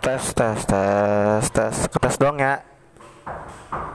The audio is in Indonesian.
tes tes tes tes. Tes dong ya.